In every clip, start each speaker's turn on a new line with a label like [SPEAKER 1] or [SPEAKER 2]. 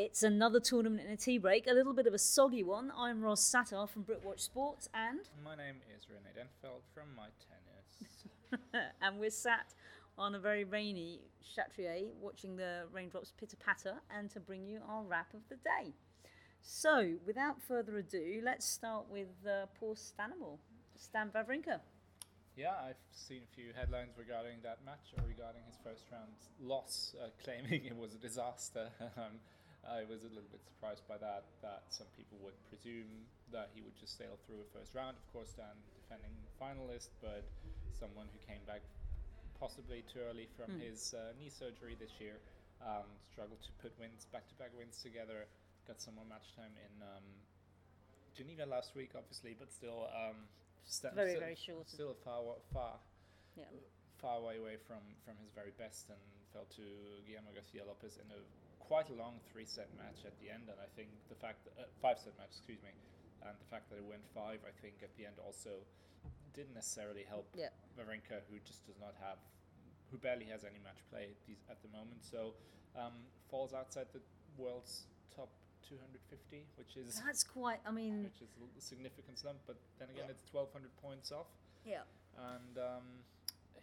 [SPEAKER 1] It's another tournament in a tea break, a little bit of a soggy one. I'm Ros Satar from Britwatch Sports, and
[SPEAKER 2] My name is Rene Denfeld from My Tennis.
[SPEAKER 1] and we're sat on a very rainy Chatrier watching the raindrops pitter patter and to bring you our wrap of the day. So, without further ado, let's start with uh, poor Stanimal, Stan Wawrinka.
[SPEAKER 2] Yeah, I've seen a few headlines regarding that match or regarding his first round loss, uh, claiming it was a disaster. I was a little bit surprised by that, that some people would presume that he would just sail through a first round. Of course, Stan defending finalist, but someone who came back possibly too early from
[SPEAKER 1] Mm.
[SPEAKER 2] his uh, knee surgery this year, um, struggled to put wins, back-to-back wins together, got some more match time in um, Geneva last week, obviously, but still um, sta-
[SPEAKER 1] Very,
[SPEAKER 2] still,
[SPEAKER 1] very short.
[SPEAKER 2] still far, far,
[SPEAKER 1] Yeah.
[SPEAKER 2] far way away from, from his very best and fell to Guillermo Garcia Lopez in a quite a long three set match at the end. And I think the fact that, uh, five set match, excuse me, and the fact that it went five, I think at the end also didn't necessarily help
[SPEAKER 1] Yeah.
[SPEAKER 2] Wawrinka, who just does not have, who barely has any match play at, these, at the moment. So um, falls outside the world's top 250, which is
[SPEAKER 1] That's quite, I mean,
[SPEAKER 2] which is a significant slump. But then again, it's 1,200 points off
[SPEAKER 1] yeah.
[SPEAKER 2] and um,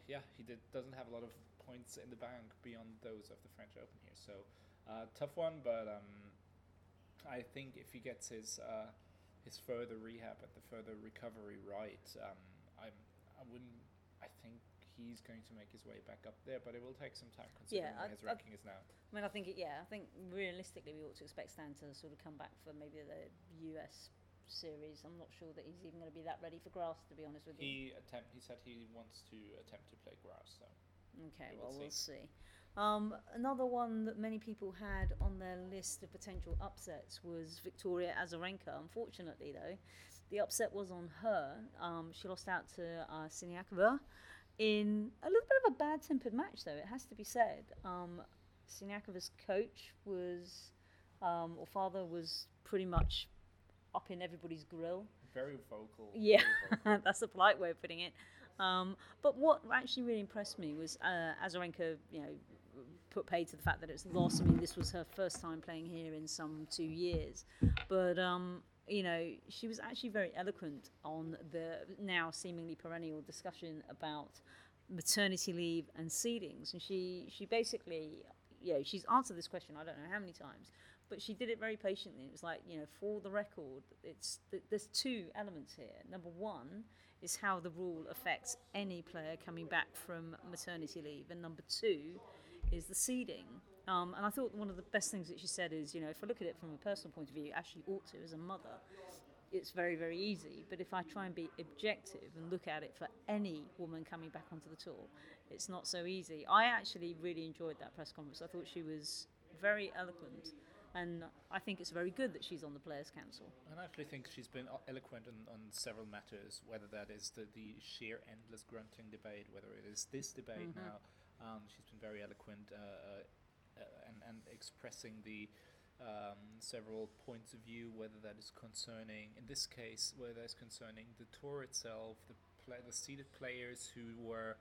[SPEAKER 2] yeah, he did, doesn't have a lot of points in the bank beyond those of the French Open here. So uh, tough one, but um, I think if he gets his uh, his further rehab and the further recovery right, um, I'm I wouldn't. I think he's going to make his way back up there, but it will take some time considering
[SPEAKER 1] Yeah, I-
[SPEAKER 2] his
[SPEAKER 1] I-
[SPEAKER 2] ranking is now.
[SPEAKER 1] I mean, I think, it, yeah, I think realistically we ought to expect Stan to sort of come back for maybe the US series. I'm not sure that he's even going to be that ready for grass, to be honest with you.
[SPEAKER 2] He attempt. He said he wants to attempt to play grass. So
[SPEAKER 1] Okay,
[SPEAKER 2] We
[SPEAKER 1] well,
[SPEAKER 2] will
[SPEAKER 1] we'll see. Um, another one that many people had on their list of potential upsets was Victoria Azarenka. Unfortunately, though, the upset was on her. Um, she lost out to uh, Siniakova in a little bit of a bad tempered match, though, it has to be said. Um, Siniakova's coach was, um, or father was pretty much up in everybody's grill.
[SPEAKER 2] very vocal.
[SPEAKER 1] Yeah,
[SPEAKER 2] very vocal.
[SPEAKER 1] that's a polite way of putting it. Um, but what actually really impressed me was uh, Azarenka, you know, put paid to the fact that it's lost. I mean, this was her first time playing here in some two years, but um, you know, she was actually very eloquent on the now seemingly perennial discussion about maternity leave and seedings, and she she basically, you know, she's answered this question I don't know how many times, but she did it very patiently. It was like, you know, for the record, it's th- there's two elements here. Number one is how the rule affects any player coming back from maternity leave, and number two is the seeding. Um, and I thought one of the best things that she said is, you know, if I look at it from a personal point of view, as she ought to as a mother, it's very, very easy. But if I try and be objective and look at it for any woman coming back onto the tour, it's not so easy. I actually really enjoyed that press conference. I thought she was very eloquent, and I think it's very good that she's on the Players' Council.
[SPEAKER 2] And I actually think she's been eloquent on, on several matters, whether that is the, the sheer endless grunting debate, whether it is this debate
[SPEAKER 1] Mhm.
[SPEAKER 2] now. Um, she's been very eloquent uh, uh, uh, and, and expressing the um, several points of view, whether that is concerning, in this case, whether it's concerning the tour itself, the, play, the seeded players who were.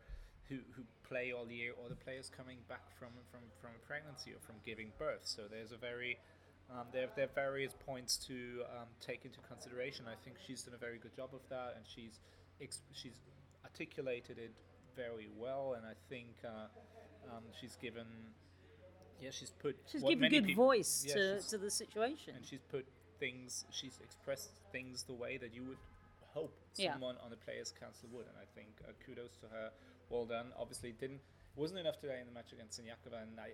[SPEAKER 2] Who, who play all year, or the players coming back from, from, from pregnancy or from giving birth. So there's a very um, there, there are various points to um, take into consideration. I think she's done a very good job of that, and she's she's articulated it very well. And I think uh, um, she's given, yeah, she's put
[SPEAKER 1] She's given good
[SPEAKER 2] peop-
[SPEAKER 1] voice
[SPEAKER 2] yeah,
[SPEAKER 1] to, to the situation.
[SPEAKER 2] and she's put things, she's expressed things the way that you would hope
[SPEAKER 1] Yeah.
[SPEAKER 2] someone on the players' council would. And I think uh, kudos to her. Well done. Obviously, it didn't wasn't enough today in the match against Siniakova, and I.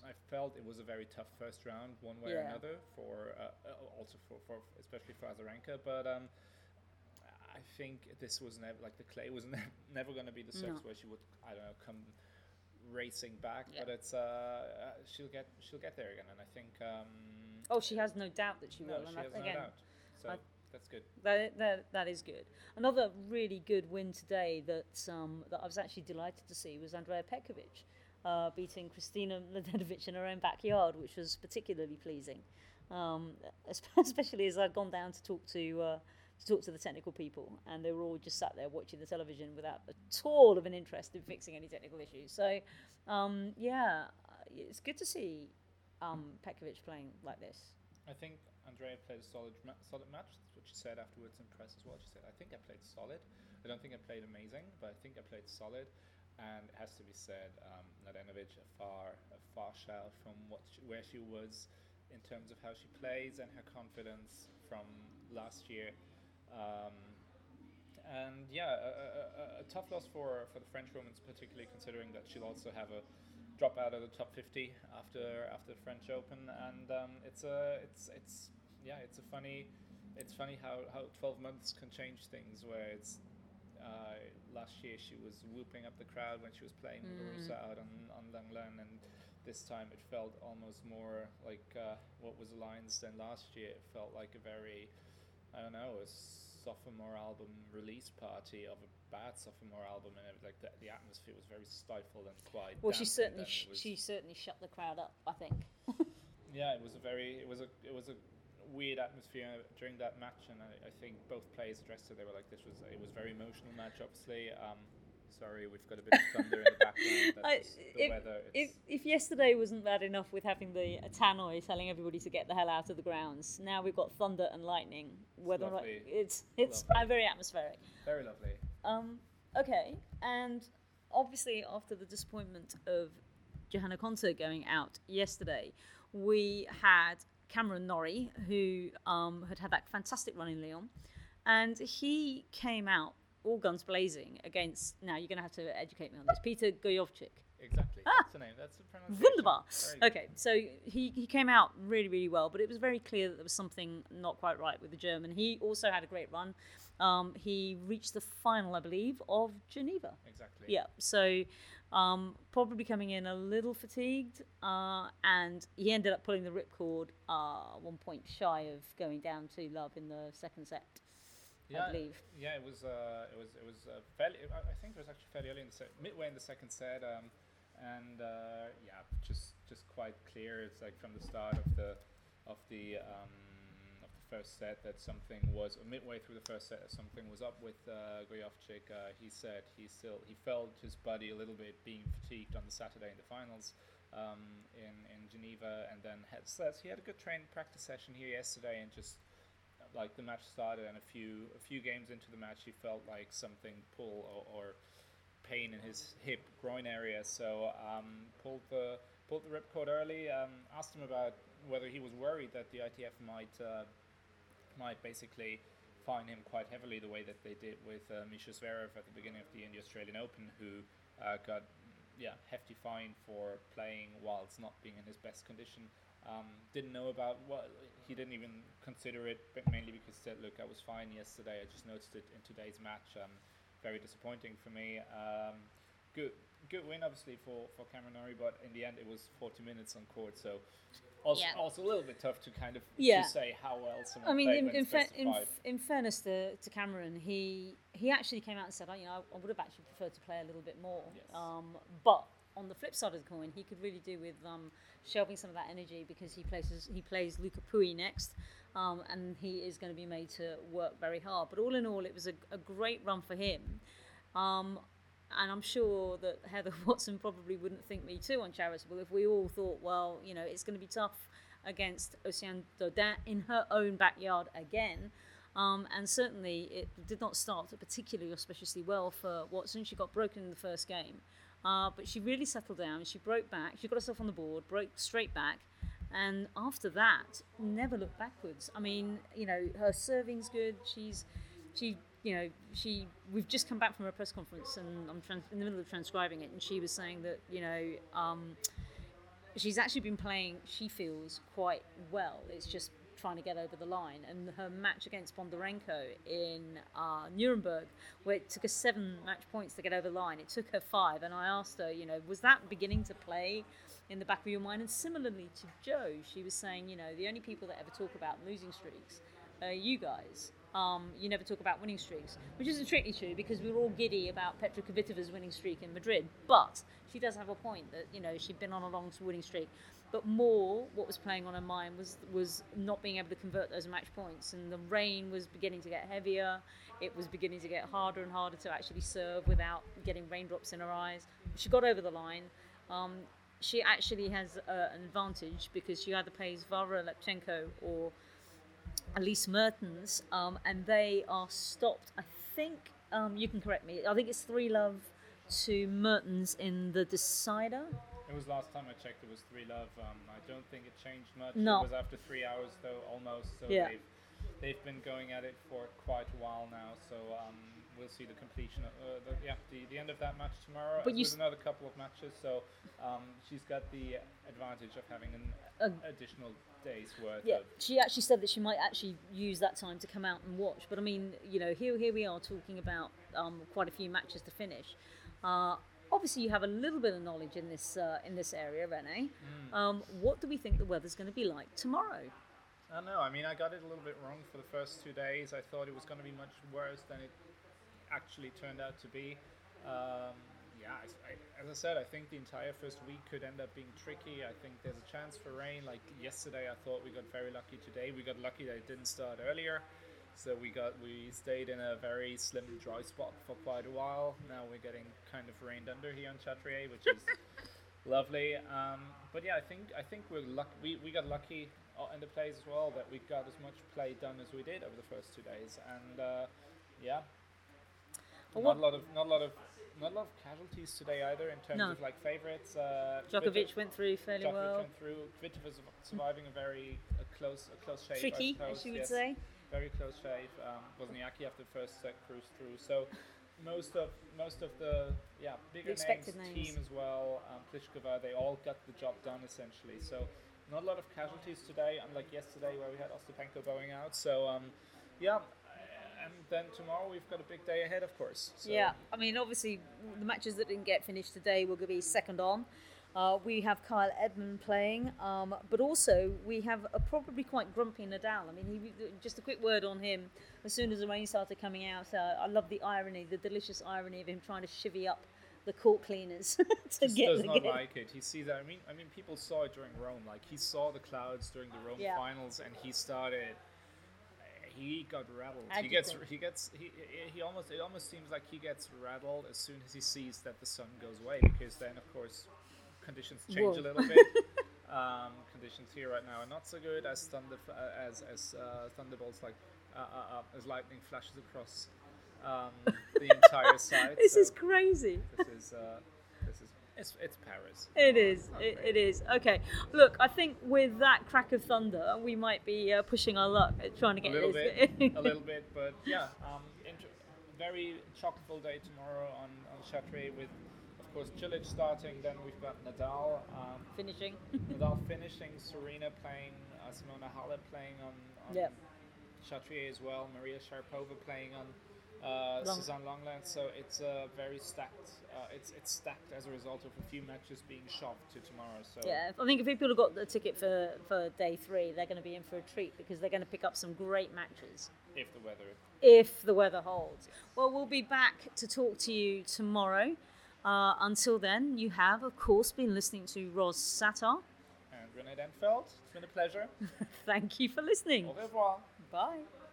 [SPEAKER 2] I felt it was a very tough first round, one way or another, for uh, uh, also for, for especially for Azarenka. But um, I think this was never like the clay was ne- never going to be the surface
[SPEAKER 1] No.
[SPEAKER 2] where she would I don't know come racing back.
[SPEAKER 1] Yeah.
[SPEAKER 2] But it's uh, uh, she'll get she'll get there again, and I think um,
[SPEAKER 1] Oh, she has no doubt that she will. no, she
[SPEAKER 2] has no
[SPEAKER 1] again,
[SPEAKER 2] doubt. So
[SPEAKER 1] I-
[SPEAKER 2] that's good.
[SPEAKER 1] That, that, that is good. Another really good win today that um, that I was actually delighted to see was Andrea Petkovic uh, beating Kristina Mladenovic in her own backyard, which was particularly pleasing. Um, especially as I'd gone down to talk to uh, to talk to the technical people, and they were all just sat there watching the television without at all of an interest in fixing any technical issues. So, um, yeah, it's good to see um, Petkovic playing like this?
[SPEAKER 2] I think Andrea played a solid ma- solid match. That's what she said afterwards in press as well. She said, "I think I played solid. I don't think I played amazing, but I think I played solid." And it has to be said, um, Mladenovic a far a far shout from what she, where she was in terms of how she plays and her confidence from last year. Um, and yeah, a, a, a, tough loss for for the French women, particularly considering that she'll also have a drop out of the top 50 after after the French Open, and um, it's a it's it's yeah, it's a funny it's funny how, how 12 months can change things. Where it's uh, last year she was whooping up the crowd when she was playing mm. Out on on Lenglen, and this time it felt almost more like uh, what was Alliance than last year. It felt like a very I don't know. A sophomore album release party of a bad sophomore album, and it, like the, the atmosphere was very stifled and quiet.
[SPEAKER 1] Well, she certainly sh- she certainly shut the crowd up. I think.
[SPEAKER 2] yeah, it was a very it was a it was a weird atmosphere during that match, and I, I think both players addressed it. They were like, "This was it was very emotional match." Obviously, um, Sorry, we've got a bit of thunder in the background. I, the if, weather.
[SPEAKER 1] If, if yesterday wasn't bad enough with having the tannoy telling everybody to get the hell out of the grounds, now we've got thunder and lightning. Whether it's lovely. it's it's uh, very atmospheric.
[SPEAKER 2] Very lovely.
[SPEAKER 1] Um, okay, and obviously after the disappointment of Johanna Konta going out yesterday, we had Cameron Norrie, who um, had had that fantastic run in Lyon, and he came out all guns blazing against. Now you're going to have to educate me on this. Peter Gojowczyk.
[SPEAKER 2] Exactly. Ah, That's the name. That's the pronunciation.
[SPEAKER 1] Wunderbar. Okay, so he, he came out really, really well, but it was very clear that there was something not quite right with the German. He also had a great run. Um, he reached the final, I believe, of Geneva.
[SPEAKER 2] Exactly.
[SPEAKER 1] Yeah. So um, probably coming in a little fatigued, uh, and he ended up pulling the ripcord uh, one point shy of going down to love in the second set
[SPEAKER 2] yeah,
[SPEAKER 1] I believe.
[SPEAKER 2] Yeah, it was. Uh, it was. It was uh, fairly. I think it was actually fairly early in the se- midway in the second set, um, and uh, yeah, just just quite clear. It's like from the start of the of the um, of the first set that something was midway through the first set something was up with uh, Gojowczyk. Uh, he said he still he felt his body a little bit being fatigued on the Saturday in the finals. Um, in in Geneva, and then had, so he had a good train practice session here yesterday, and just like the match started and a few a few games into the match he felt like something pull or, or pain in his hip groin area. So um, pulled the pulled the ripcord early um, asked him about whether he was worried that the ITF might uh, might basically fine him quite heavily the way that they did with uh, Misha Zverev at the beginning of the India Australian Open who uh, got yeah hefty fine for playing whilst not being in his best condition um, didn't know about what he didn't even consider it, but mainly because he said, "Look, I was fine yesterday. I just noticed it in today's match. Um, very disappointing for me. Um, good, good win obviously for for Cameron Norrie, but in the end it was 40 minutes on court, so." Also, yeah. also a little bit tough to kind of yeah. to say how well someone. I mean, in, in, fa-
[SPEAKER 1] in, in, fairness to, to Cameron, he he actually came out and said, oh, you know, I, I would have actually preferred to play a little bit more.
[SPEAKER 2] Yes.
[SPEAKER 1] Um, but on the flip side of the coin, he could really do with um, shelving some of that energy because he plays he plays Lucas Pouille next, um, and he is going to be made to work very hard. But all in all, it was a, a great run for him. Um, and I'm sure that Heather Watson probably wouldn't think me too uncharitable if we all thought, well, you know, it's going to be tough against Océane Dodin in her own backyard again. Um, and certainly it did not start particularly auspiciously well for Watson. She got broken in the first game. Uh, but she really settled down. She broke back. She got herself on the board, broke straight back, and after that, never looked backwards. I mean, you know, her serving's good. She's, she, you know, she. We've just come back from a press conference, and I'm trans- in the middle of transcribing it, and she was saying that, you know. Um, she's actually been playing, she feels, quite well. It's just trying to get over the line. And her match against Bondarenko in uh, Nuremberg, where it took her seven match points to get over the line, it took her five. And I asked her, you know, was that beginning to play in the back of your mind? And similarly to Jo, she was saying, you know, the only people that ever talk about losing streaks are you guys. Um, you never talk about winning streaks, which isn't strictly true because we were all giddy about Petra Kvitova's winning streak in Madrid. But she does have a point that you know she'd been on a long winning streak but more what was playing on her mind was was not being able to convert those match points and the rain was beginning to get heavier it was beginning to get harder and harder to actually serve without getting raindrops in her eyes she got over the line um, she actually has uh, an advantage because she either plays Varvara Lepchenko or Elise Mertens, um, and they are stopped. I think um, you can correct me. I think it's three love to Mertens in the decider.
[SPEAKER 2] It was last time I checked. It was three love. Um, I don't think it changed much.
[SPEAKER 1] No.
[SPEAKER 2] It was after three hours though, almost. So
[SPEAKER 1] Yeah.
[SPEAKER 2] they've they've been going at it for quite a while now. So um, we'll see the completion. Of, uh, the, yeah, the, the end of that match tomorrow.
[SPEAKER 1] But you
[SPEAKER 2] with another couple of matches. So um, she's got the advantage of having an
[SPEAKER 1] Uh,
[SPEAKER 2] additional day's worth.
[SPEAKER 1] Yeah,
[SPEAKER 2] Of,
[SPEAKER 1] she actually said that she might actually use that time to come out and watch. But I mean, you know, here here we are talking about um, quite a few matches to finish. Uh, obviously, you have a little bit of knowledge in this uh, in this area, Rene.
[SPEAKER 2] Mm.
[SPEAKER 1] Um, what do we think the weather's going to be like tomorrow?
[SPEAKER 2] I don't know. I mean, I got it a little bit wrong for the first two days. I thought it was going to be much worse than it actually turned out to be. Um, yeah, I, I, as I said, I think the entire first week could end up being tricky. I think there's a chance for rain. Like yesterday, I thought we got very lucky. Today, we got lucky that it didn't start earlier. So we got we stayed in a very slim dry spot for quite a while. Now we're getting kind of rained under here on Chatrier, which is lovely. Um, but yeah, I think I think we're luck- we, we got lucky uh, in the plays as well that we got as much play done as we did over the first two days, and uh, yeah, not a lot of not a lot of not a lot of casualties today either in terms
[SPEAKER 1] No.
[SPEAKER 2] of like favorites. Uh,
[SPEAKER 1] Djokovic went through fairly
[SPEAKER 2] Djokovic
[SPEAKER 1] well.
[SPEAKER 2] went through. Kvitova su- surviving a very a close a close shave. I
[SPEAKER 1] Tricky, as you would
[SPEAKER 2] yes.
[SPEAKER 1] say.
[SPEAKER 2] Very close shave. Um, Wozniacki after the first set cruised through. So most of most of the yeah bigger
[SPEAKER 1] expected
[SPEAKER 2] names,
[SPEAKER 1] names.
[SPEAKER 2] team as well. Um, they all got the job done essentially. So not a lot of casualties today, unlike yesterday where we had Ostapenko going out. So um, yeah. And then tomorrow we've got a big day ahead, of course. So
[SPEAKER 1] Yeah, I mean, obviously, the matches that didn't get finished today will be second on. Uh, we have Kyle Edmund playing, um, but also we have a probably quite grumpy Nadal. I mean, he, just a quick word on him. As soon as the rain started coming out, uh, I love the irony, the delicious irony of him trying to chivvy up the court cleaners to
[SPEAKER 2] just
[SPEAKER 1] get
[SPEAKER 2] does
[SPEAKER 1] the
[SPEAKER 2] not
[SPEAKER 1] game.
[SPEAKER 2] like it. He sees that. I mean, I mean, people saw it during Rome. Like he saw the clouds during the Rome
[SPEAKER 1] Yeah.
[SPEAKER 2] finals, and he started. He got rattled. He gets. He gets. He, he almost. It almost seems like he gets rattled as soon as he sees that the sun goes away, because then, of course, conditions change
[SPEAKER 1] Whoa.
[SPEAKER 2] a little bit. um, conditions here right now are not so good as thunder uh, as as uh, thunderbolts like uh, uh, uh, as lightning flashes across um, the entire site.
[SPEAKER 1] This
[SPEAKER 2] so
[SPEAKER 1] is crazy.
[SPEAKER 2] this is uh, this is it's, it's Paris.
[SPEAKER 1] It is. It, it is. Okay. Look, I think with that crack of thunder, we might be uh, pushing our luck at trying to get A
[SPEAKER 2] little
[SPEAKER 1] this.
[SPEAKER 2] bit, a little bit, but yeah, um, very chock-full day tomorrow on on with, of course, Cilic starting. Then we've got Nadal, um,
[SPEAKER 1] finishing.
[SPEAKER 2] Nadal finishing, Serena playing, uh, Simona Halep playing on, on
[SPEAKER 1] Yep.
[SPEAKER 2] Chatrier as well, Maria Sharapova playing on uh,
[SPEAKER 1] Long-
[SPEAKER 2] Suzanne Lenglen. So it's uh, very stacked. Uh, it's it's stacked as a result of a few matches being shoved to tomorrow. So
[SPEAKER 1] Yeah, I think if people have got the ticket for, for day three, they're going to be in for a treat because they're going to pick up some great matches
[SPEAKER 2] if the weather
[SPEAKER 1] if the weather holds. Well, we'll be back to talk to you tomorrow. Uh, until then, you have, of course, been listening to Ros Satar.
[SPEAKER 2] and Rene Denfeld, it's been a pleasure.
[SPEAKER 1] Thank you for listening.
[SPEAKER 2] Au revoir.
[SPEAKER 1] Bye.